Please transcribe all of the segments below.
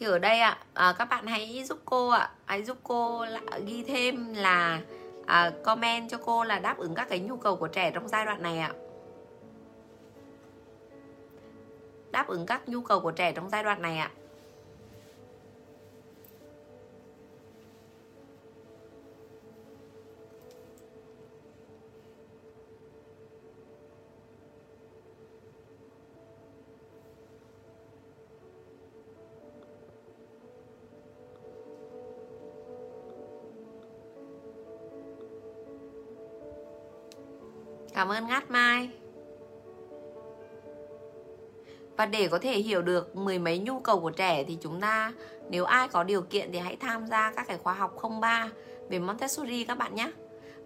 thì ở đây ạ à, các bạn hãy giúp cô ạ. Hãy giúp cô là, ghi thêm là à, comment cho cô là đáp ứng các cái nhu cầu của trẻ trong giai đoạn này ạ. Đáp ứng các nhu cầu của trẻ trong giai đoạn này ạ. Cảm ơn Ngát Mai. Và để có thể hiểu được mười mấy nhu cầu của trẻ thì chúng ta nếu ai có điều kiện thì hãy tham gia các cái khóa học 03 về Montessori các bạn nhé.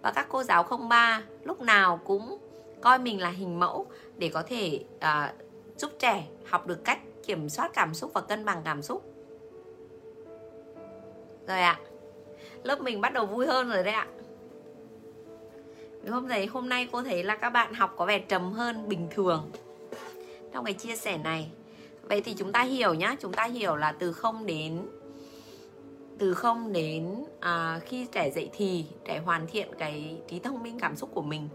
Và các cô giáo 03 lúc nào cũng coi mình là hình mẫu để có thể uh, giúp trẻ học được cách kiểm soát cảm xúc và cân bằng cảm xúc. Rồi ạ. Lớp mình bắt đầu vui hơn rồi đấy ạ hôm nay hôm nay cô thấy là các bạn học có vẻ trầm hơn bình thường. Trong cái chia sẻ này. Vậy thì chúng ta hiểu nhá. Chúng ta hiểu là từ không đến từ không đến à, khi trẻ dậy thì trẻ hoàn thiện cái trí thông minh cảm xúc của mình.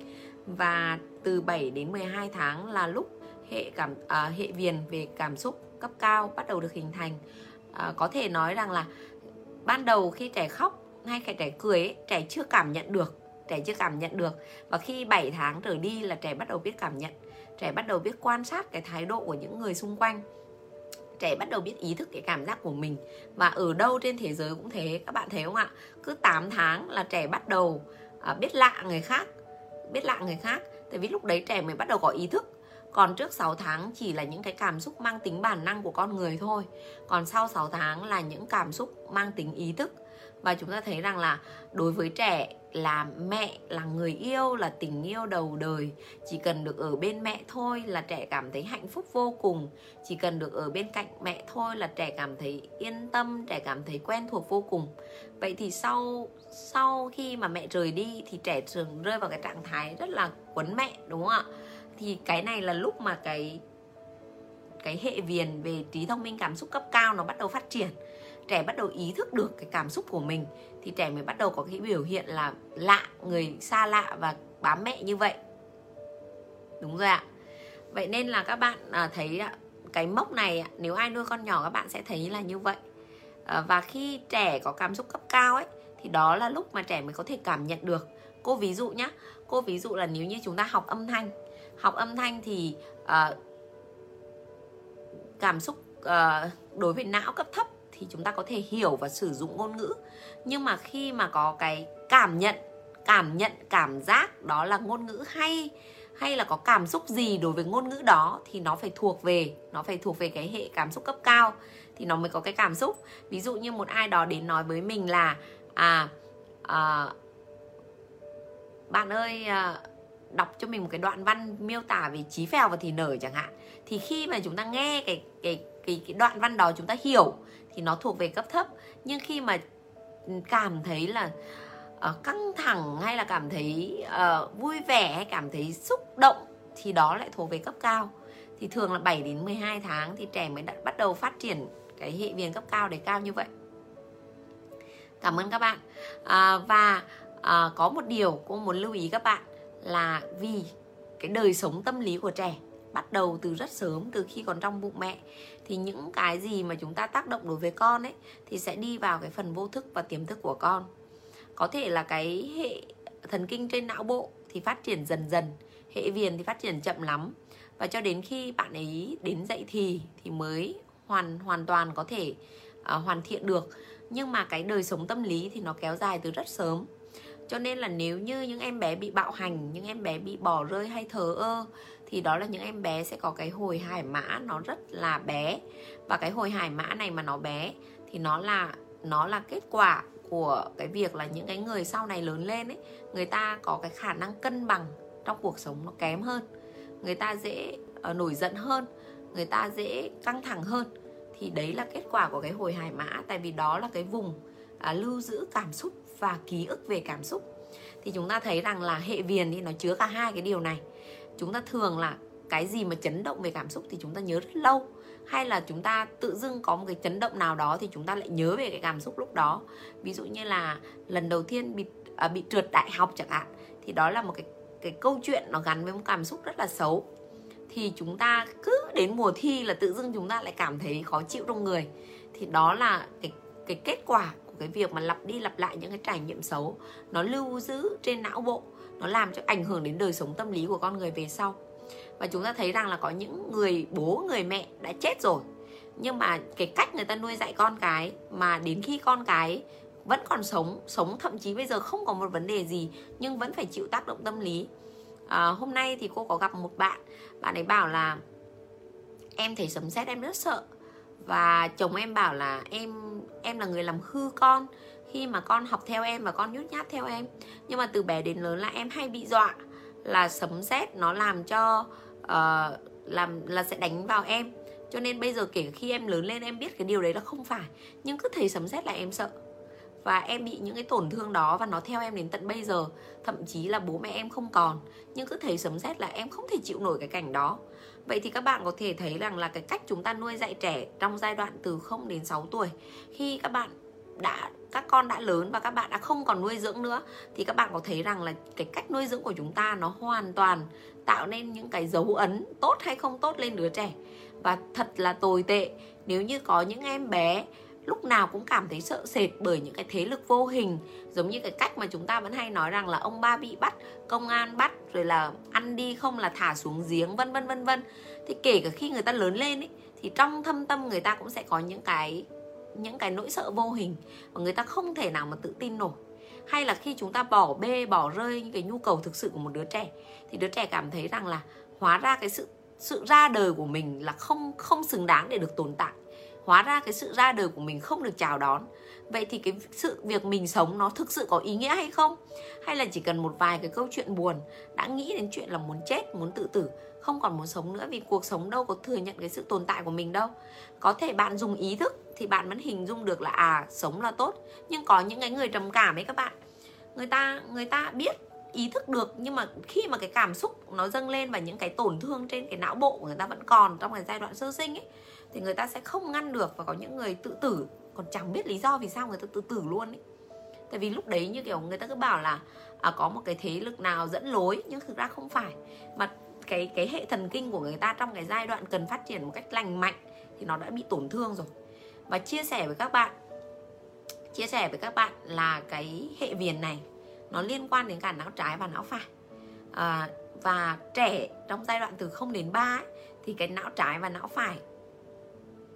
Và từ 7 đến 12 tháng là lúc hệ cảm à, hệ viền về cảm xúc cấp cao bắt đầu được hình thành. À, có thể nói rằng là ban đầu khi trẻ khóc hay khi trẻ cười ấy, trẻ chưa cảm nhận được trẻ chưa cảm nhận được. Và khi 7 tháng trở đi là trẻ bắt đầu biết cảm nhận. Trẻ bắt đầu biết quan sát cái thái độ của những người xung quanh. Trẻ bắt đầu biết ý thức cái cảm giác của mình. Và ở đâu trên thế giới cũng thế, các bạn thấy không ạ? Cứ 8 tháng là trẻ bắt đầu à, biết lạ người khác, biết lạ người khác. Tại vì lúc đấy trẻ mới bắt đầu có ý thức. Còn trước 6 tháng chỉ là những cái cảm xúc mang tính bản năng của con người thôi. Còn sau 6 tháng là những cảm xúc mang tính ý thức và chúng ta thấy rằng là đối với trẻ là mẹ là người yêu, là tình yêu đầu đời, chỉ cần được ở bên mẹ thôi là trẻ cảm thấy hạnh phúc vô cùng. Chỉ cần được ở bên cạnh mẹ thôi là trẻ cảm thấy yên tâm, trẻ cảm thấy quen thuộc vô cùng. Vậy thì sau sau khi mà mẹ rời đi thì trẻ thường rơi vào cái trạng thái rất là quấn mẹ, đúng không ạ? Thì cái này là lúc mà cái cái hệ viền về trí thông minh cảm xúc cấp cao nó bắt đầu phát triển trẻ bắt đầu ý thức được cái cảm xúc của mình thì trẻ mới bắt đầu có cái biểu hiện là lạ người xa lạ và bám mẹ như vậy. Đúng rồi ạ. Vậy nên là các bạn à, thấy cái mốc này nếu ai nuôi con nhỏ các bạn sẽ thấy là như vậy. À, và khi trẻ có cảm xúc cấp cao ấy thì đó là lúc mà trẻ mới có thể cảm nhận được. Cô ví dụ nhé cô ví dụ là nếu như chúng ta học âm thanh học âm thanh thì uh, cảm xúc uh, đối với não cấp thấp thì chúng ta có thể hiểu và sử dụng ngôn ngữ. Nhưng mà khi mà có cái cảm nhận cảm nhận cảm giác đó là ngôn ngữ hay hay là có cảm xúc gì đối với ngôn ngữ đó thì nó phải thuộc về nó phải thuộc về cái hệ cảm xúc cấp cao thì nó mới có cái cảm xúc. Ví dụ như một ai đó đến nói với mình là à, à bạn ơi à, đọc cho mình một cái đoạn văn miêu tả về trí phèo và thì nở chẳng hạn. Thì khi mà chúng ta nghe cái cái cái cái đoạn văn đó chúng ta hiểu thì nó thuộc về cấp thấp. Nhưng khi mà cảm thấy là uh, căng thẳng hay là cảm thấy uh, vui vẻ hay cảm thấy xúc động thì đó lại thuộc về cấp cao. Thì thường là 7 đến 12 tháng thì trẻ mới đã bắt đầu phát triển cái hệ viền cấp cao để cao như vậy. Cảm ơn các bạn. À, và à, có một điều cô muốn lưu ý các bạn là vì cái đời sống tâm lý của trẻ bắt đầu từ rất sớm từ khi còn trong bụng mẹ thì những cái gì mà chúng ta tác động đối với con ấy thì sẽ đi vào cái phần vô thức và tiềm thức của con. Có thể là cái hệ thần kinh trên não bộ thì phát triển dần dần hệ viền thì phát triển chậm lắm. Và cho đến khi bạn ấy đến dậy thì thì mới hoàn hoàn toàn có thể uh, hoàn thiện được. Nhưng mà cái đời sống tâm lý thì nó kéo dài từ rất sớm. Cho nên là nếu như những em bé bị bạo hành những em bé bị bỏ rơi hay thờ ơ thì đó là những em bé sẽ có cái hồi hải mã nó rất là bé. Và cái hồi hải mã này mà nó bé thì nó là nó là kết quả của cái việc là những cái người sau này lớn lên ấy người ta có cái khả năng cân bằng trong cuộc sống nó kém hơn. Người ta dễ uh, nổi giận hơn người ta dễ căng thẳng hơn. Thì đấy là kết quả của cái hồi hải mã tại vì đó là cái vùng uh, lưu giữ cảm xúc và ký ức về cảm xúc. Thì chúng ta thấy rằng là hệ viền thì nó chứa cả hai cái điều này chúng ta thường là cái gì mà chấn động về cảm xúc thì chúng ta nhớ rất lâu. Hay là chúng ta tự dưng có một cái chấn động nào đó thì chúng ta lại nhớ về cái cảm xúc lúc đó. Ví dụ như là lần đầu tiên bị à, bị trượt đại học chẳng hạn thì đó là một cái cái câu chuyện nó gắn với một cảm xúc rất là xấu. Thì chúng ta cứ đến mùa thi là tự dưng chúng ta lại cảm thấy khó chịu trong người. Thì đó là cái cái kết quả của cái việc mà lặp đi lặp lại những cái trải nghiệm xấu. Nó lưu giữ trên não bộ nó làm cho ảnh hưởng đến đời sống tâm lý của con người về sau. Và chúng ta thấy rằng là có những người bố người mẹ đã chết rồi. Nhưng mà cái cách người ta nuôi dạy con cái mà đến khi con cái vẫn còn sống sống thậm chí bây giờ không có một vấn đề gì nhưng vẫn phải chịu tác động tâm lý. À, hôm nay thì cô có gặp một bạn bạn ấy bảo là em thấy sấm sét em rất sợ. Và chồng em bảo là em em là người làm hư con khi mà con học theo em và con nhút nhát theo em. Nhưng mà từ bé đến lớn là em hay bị dọa là sấm sét nó làm cho uh, làm là sẽ đánh vào em. Cho nên bây giờ kể khi em lớn lên em biết cái điều đấy là không phải. Nhưng cứ thấy sấm sét là em sợ. Và em bị những cái tổn thương đó và nó theo em đến tận bây giờ. Thậm chí là bố mẹ em không còn. Nhưng cứ thấy sấm sét là em không thể chịu nổi cái cảnh đó. Vậy thì các bạn có thể thấy rằng là cái cách chúng ta nuôi dạy trẻ trong giai đoạn từ 0 đến 6 tuổi khi các bạn đã các con đã lớn và các bạn đã không còn nuôi dưỡng nữa thì các bạn có thấy rằng là cái cách nuôi dưỡng của chúng ta nó hoàn toàn tạo nên những cái dấu ấn tốt hay không tốt lên đứa trẻ. Và thật là tồi tệ nếu như có những em bé lúc nào cũng cảm thấy sợ sệt bởi những cái thế lực vô hình giống như cái cách mà chúng ta vẫn hay nói rằng là ông ba bị bắt công an bắt rồi là ăn đi không là thả xuống giếng vân vân vân vân. Thì kể cả khi người ta lớn lên ấy, thì trong thâm tâm người ta cũng sẽ có những cái những cái nỗi sợ vô hình mà người ta không thể nào mà tự tin nổi. Hay là khi chúng ta bỏ bê, bỏ rơi những cái nhu cầu thực sự của một đứa trẻ, thì đứa trẻ cảm thấy rằng là hóa ra cái sự sự ra đời của mình là không không xứng đáng để được tồn tại. Hóa ra cái sự ra đời của mình không được chào đón. Vậy thì cái sự việc mình sống nó thực sự có ý nghĩa hay không? Hay là chỉ cần một vài cái câu chuyện buồn, đã nghĩ đến chuyện là muốn chết, muốn tự tử không còn muốn sống nữa vì cuộc sống đâu có thừa nhận cái sự tồn tại của mình đâu. Có thể bạn dùng ý thức thì bạn vẫn hình dung được là à sống là tốt. Nhưng có những cái người trầm cảm ấy các bạn người ta người ta biết ý thức được nhưng mà khi mà cái cảm xúc nó dâng lên và những cái tổn thương trên cái não bộ của người ta vẫn còn trong cái giai đoạn sơ sinh ấy thì người ta sẽ không ngăn được và có những người tự tử. Còn chẳng biết lý do vì sao người ta tự tử luôn ấy. Tại vì lúc đấy như kiểu người ta cứ bảo là à, có một cái thế lực nào dẫn lối nhưng thực ra không phải. Mà cái cái hệ thần kinh của người ta trong cái giai đoạn cần phát triển một cách lành mạnh thì nó đã bị tổn thương rồi. Và chia sẻ với các bạn chia sẻ với các bạn là cái hệ viền này nó liên quan đến cả não trái và não phải. À, và trẻ trong giai đoạn từ 0 đến 3 ấy, thì cái não trái và não phải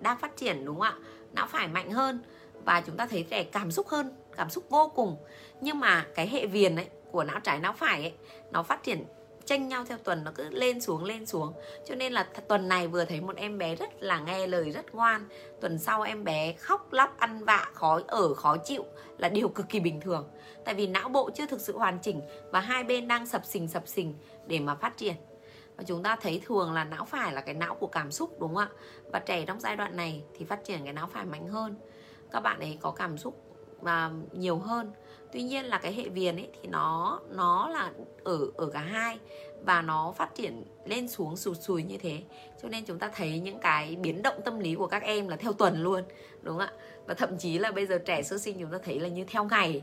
đang phát triển đúng không ạ? Não phải mạnh hơn và chúng ta thấy trẻ cảm xúc hơn cảm xúc vô cùng. Nhưng mà cái hệ viền ấy của não trái não phải ấy nó phát triển tranh nhau theo tuần nó cứ lên xuống lên xuống. Cho nên là tuần này vừa thấy một em bé rất là nghe lời, rất ngoan. Tuần sau em bé khóc lóc, ăn vạ khó ở, khó chịu là điều cực kỳ bình thường. Tại vì não bộ chưa thực sự hoàn chỉnh và hai bên đang sập sình sập sình để mà phát triển. Và chúng ta thấy thường là não phải là cái não của cảm xúc, đúng không ạ? Và trẻ trong giai đoạn này thì phát triển cái não phải mạnh hơn. Các bạn ấy có cảm xúc mà nhiều hơn. Tuy nhiên là cái hệ viền ấy thì nó nó là ở ở cả hai và nó phát triển lên xuống sụt sùi như thế. Cho nên chúng ta thấy những cái biến động tâm lý của các em là theo tuần luôn đúng không ạ? Và thậm chí là bây giờ trẻ sơ sinh chúng ta thấy là như theo ngày.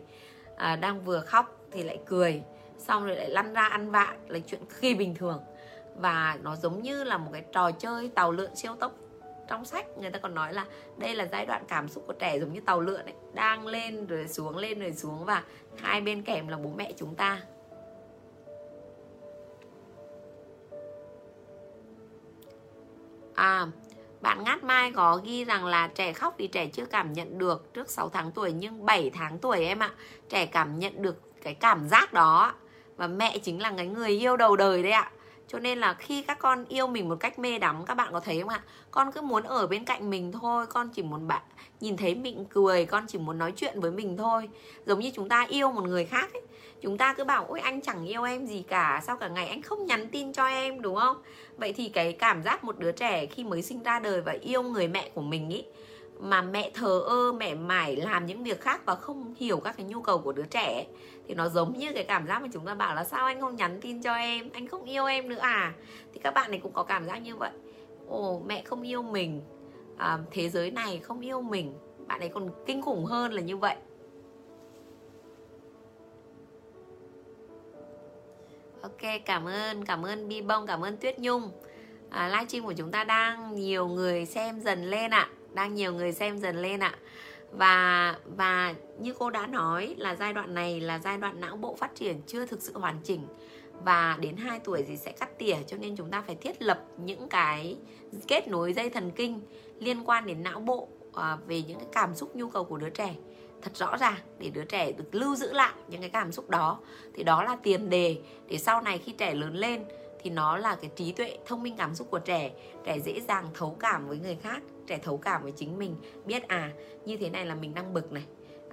À, đang vừa khóc thì lại cười xong rồi lại lăn ra ăn vạ là chuyện khi bình thường. Và nó giống như là một cái trò chơi tàu lượn siêu tốc trong sách, người ta còn nói là đây là giai đoạn cảm xúc của trẻ giống như tàu lượn ấy, đang lên rồi xuống, lên rồi xuống và hai bên kèm là bố mẹ chúng ta à bạn Ngát Mai có ghi rằng là trẻ khóc vì trẻ chưa cảm nhận được trước 6 tháng tuổi, nhưng 7 tháng tuổi em ạ. Trẻ cảm nhận được cái cảm giác đó và mẹ chính là cái người yêu đầu đời đấy ạ cho nên là khi các con yêu mình một cách mê đắm các bạn có thấy không ạ? Con cứ muốn ở bên cạnh mình thôi con chỉ muốn bạn nhìn thấy mình cười con chỉ muốn nói chuyện với mình thôi. Giống như chúng ta yêu một người khác ấy chúng ta cứ bảo ôi anh chẳng yêu em gì cả sao cả ngày anh không nhắn tin cho em đúng không? Vậy thì cái cảm giác một đứa trẻ khi mới sinh ra đời và yêu người mẹ của mình ý mà mẹ thờ ơ mẹ mải làm những việc khác và không hiểu các cái nhu cầu của đứa trẻ ấy, thì nó giống như cái cảm giác mà chúng ta bảo là sao anh không nhắn tin cho em? Anh không yêu em nữa à? Thì các bạn này cũng có cảm giác như vậy. Ồ mẹ không yêu mình. À, thế giới này không yêu mình. Bạn ấy còn kinh khủng hơn là như vậy. Ok cảm ơn cảm ơn bi bông cảm ơn tuyết nhung. À, livestream của chúng ta đang nhiều người xem dần lên ạ. À. đang nhiều người xem dần lên ạ. à và và như cô đã nói là giai đoạn này là giai đoạn não bộ phát triển chưa thực sự hoàn chỉnh. Và đến 2 tuổi thì sẽ cắt tỉa cho nên chúng ta phải thiết lập những cái kết nối dây thần kinh liên quan đến não bộ à, về những cái cảm xúc nhu cầu của đứa trẻ. Thật rõ ràng để đứa trẻ được lưu giữ lại những cái cảm xúc đó thì đó là tiền đề để sau này khi trẻ lớn lên thì nó là cái trí tuệ thông minh cảm xúc của trẻ. Trẻ dễ dàng thấu cảm với người khác trẻ thấu cảm với chính mình biết à như thế này là mình đang bực này.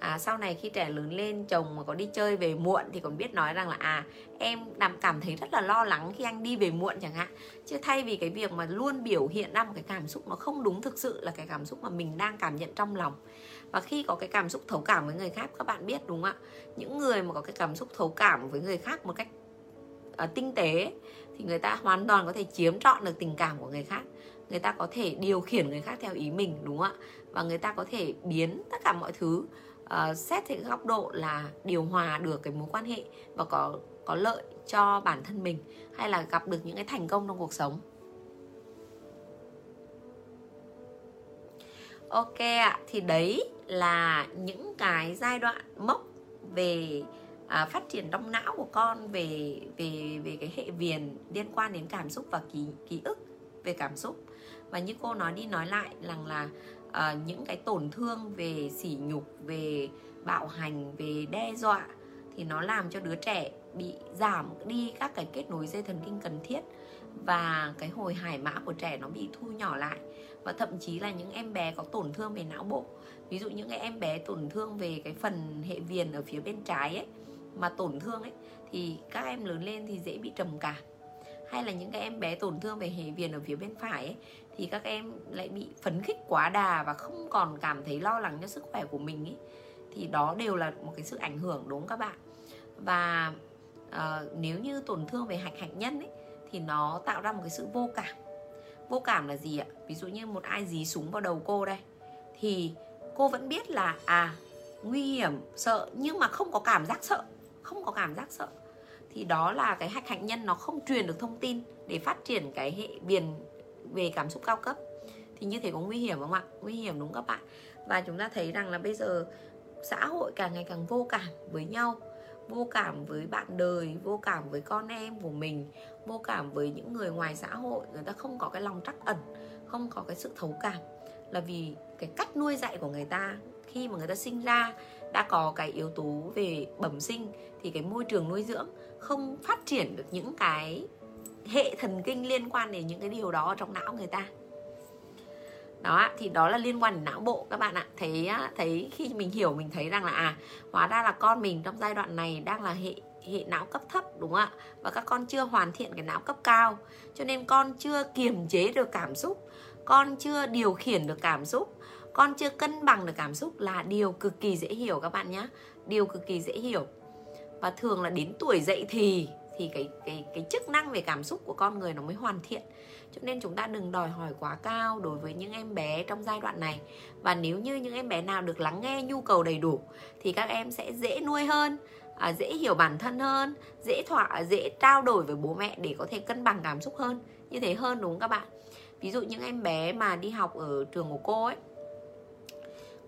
À, sau này khi trẻ lớn lên chồng mà có đi chơi về muộn thì còn biết nói rằng là à em làm cảm thấy rất là lo lắng khi anh đi về muộn chẳng hạn. Chứ thay vì cái việc mà luôn biểu hiện ra một cái cảm xúc nó không đúng thực sự là cái cảm xúc mà mình đang cảm nhận trong lòng. Và khi có cái cảm xúc thấu cảm với người khác các bạn biết đúng không ạ? Những người mà có cái cảm xúc thấu cảm với người khác một cách uh, tinh tế thì người ta hoàn toàn có thể chiếm trọn được tình cảm của người khác người ta có thể điều khiển người khác theo ý mình đúng không ạ? Và người ta có thể biến tất cả mọi thứ uh, xét theo góc độ là điều hòa được cái mối quan hệ và có có lợi cho bản thân mình hay là gặp được những cái thành công trong cuộc sống. Ok ạ thì đấy là những cái giai đoạn mốc về à, phát triển trong não của con về về về cái hệ viền liên quan đến cảm xúc và ký ký ức về cảm xúc và như cô nói đi nói lại rằng là uh, những cái tổn thương về sỉ nhục về bạo hành về đe dọa thì nó làm cho đứa trẻ bị giảm đi các cái kết nối dây thần kinh cần thiết và cái hồi hải mã của trẻ nó bị thu nhỏ lại. Và thậm chí là những em bé có tổn thương về não bộ. Ví dụ những cái em bé tổn thương về cái phần hệ viền ở phía bên trái ấy mà tổn thương ấy thì các em lớn lên thì dễ bị trầm cảm hay là những cái em bé tổn thương về hệ viền ở phía bên phải ấy, thì các em lại bị phấn khích quá đà và không còn cảm thấy lo lắng cho sức khỏe của mình ấy thì đó đều là một cái sự ảnh hưởng đúng không các bạn? Và uh, nếu như tổn thương về hạch hạnh nhân ấy thì nó tạo ra một cái sự vô cảm. Vô cảm là gì ạ? Ví dụ như một ai dí súng vào đầu cô đây thì cô vẫn biết là à nguy hiểm sợ nhưng mà không có cảm giác sợ không có cảm giác sợ thì đó là cái hạch hạnh nhân nó không truyền được thông tin để phát triển cái hệ viền về cảm xúc cao cấp. Thì như thế có nguy hiểm không ạ? Nguy hiểm đúng các bạn và chúng ta thấy rằng là bây giờ xã hội càng ngày càng vô cảm với nhau, vô cảm với bạn đời, vô cảm với con em của mình, vô cảm với những người ngoài xã hội. Người ta không có cái lòng trắc ẩn, không có cái sự thấu cảm. Là vì cái cách nuôi dạy của người ta khi mà người ta sinh ra đã có cái yếu tố về bẩm sinh thì cái môi trường nuôi dưỡng không phát triển được những cái hệ thần kinh liên quan đến những cái điều đó trong não người ta. Đó, thì đó là liên quan đến não bộ các bạn ạ. Thấy thấy khi mình hiểu mình thấy rằng là à hóa ra là con mình trong giai đoạn này đang là hệ hệ não cấp thấp, đúng không ạ? Và các con chưa hoàn thiện cái não cấp cao. Cho nên con chưa kiềm chế được cảm xúc, con chưa điều khiển được cảm xúc con chưa cân bằng được cảm xúc là điều cực kỳ dễ hiểu các bạn nhé điều cực kỳ dễ hiểu. Và thường là đến tuổi dậy thì thì cái cái cái chức năng về cảm xúc của con người nó mới hoàn thiện. Cho nên chúng ta đừng đòi hỏi quá cao đối với những em bé trong giai đoạn này. Và nếu như những em bé nào được lắng nghe nhu cầu đầy đủ thì các em sẽ dễ nuôi hơn à, dễ hiểu bản thân hơn dễ thỏa dễ trao đổi với bố mẹ để có thể cân bằng cảm xúc hơn. Như thế hơn đúng không các bạn? Ví dụ những em bé mà đi học ở trường của cô ấy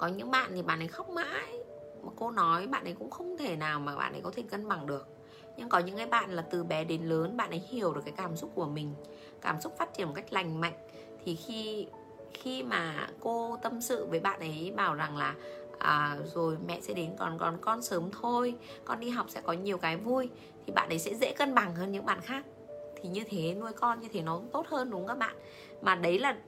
có những bạn thì bạn ấy khóc mãi. Mà cô nói bạn ấy cũng không thể nào mà bạn ấy có thể cân bằng được. Nhưng có những cái bạn là từ bé đến lớn bạn ấy hiểu được cái cảm xúc của mình cảm xúc phát triển một cách lành mạnh. Thì khi khi mà cô tâm sự với bạn ấy bảo rằng là à, rồi mẹ sẽ đến còn còn con sớm thôi con đi học sẽ có nhiều cái vui. Thì bạn ấy sẽ dễ cân bằng hơn những bạn khác. Thì như thế nuôi con như thế nó tốt hơn đúng không các bạn? Mà đấy là đấy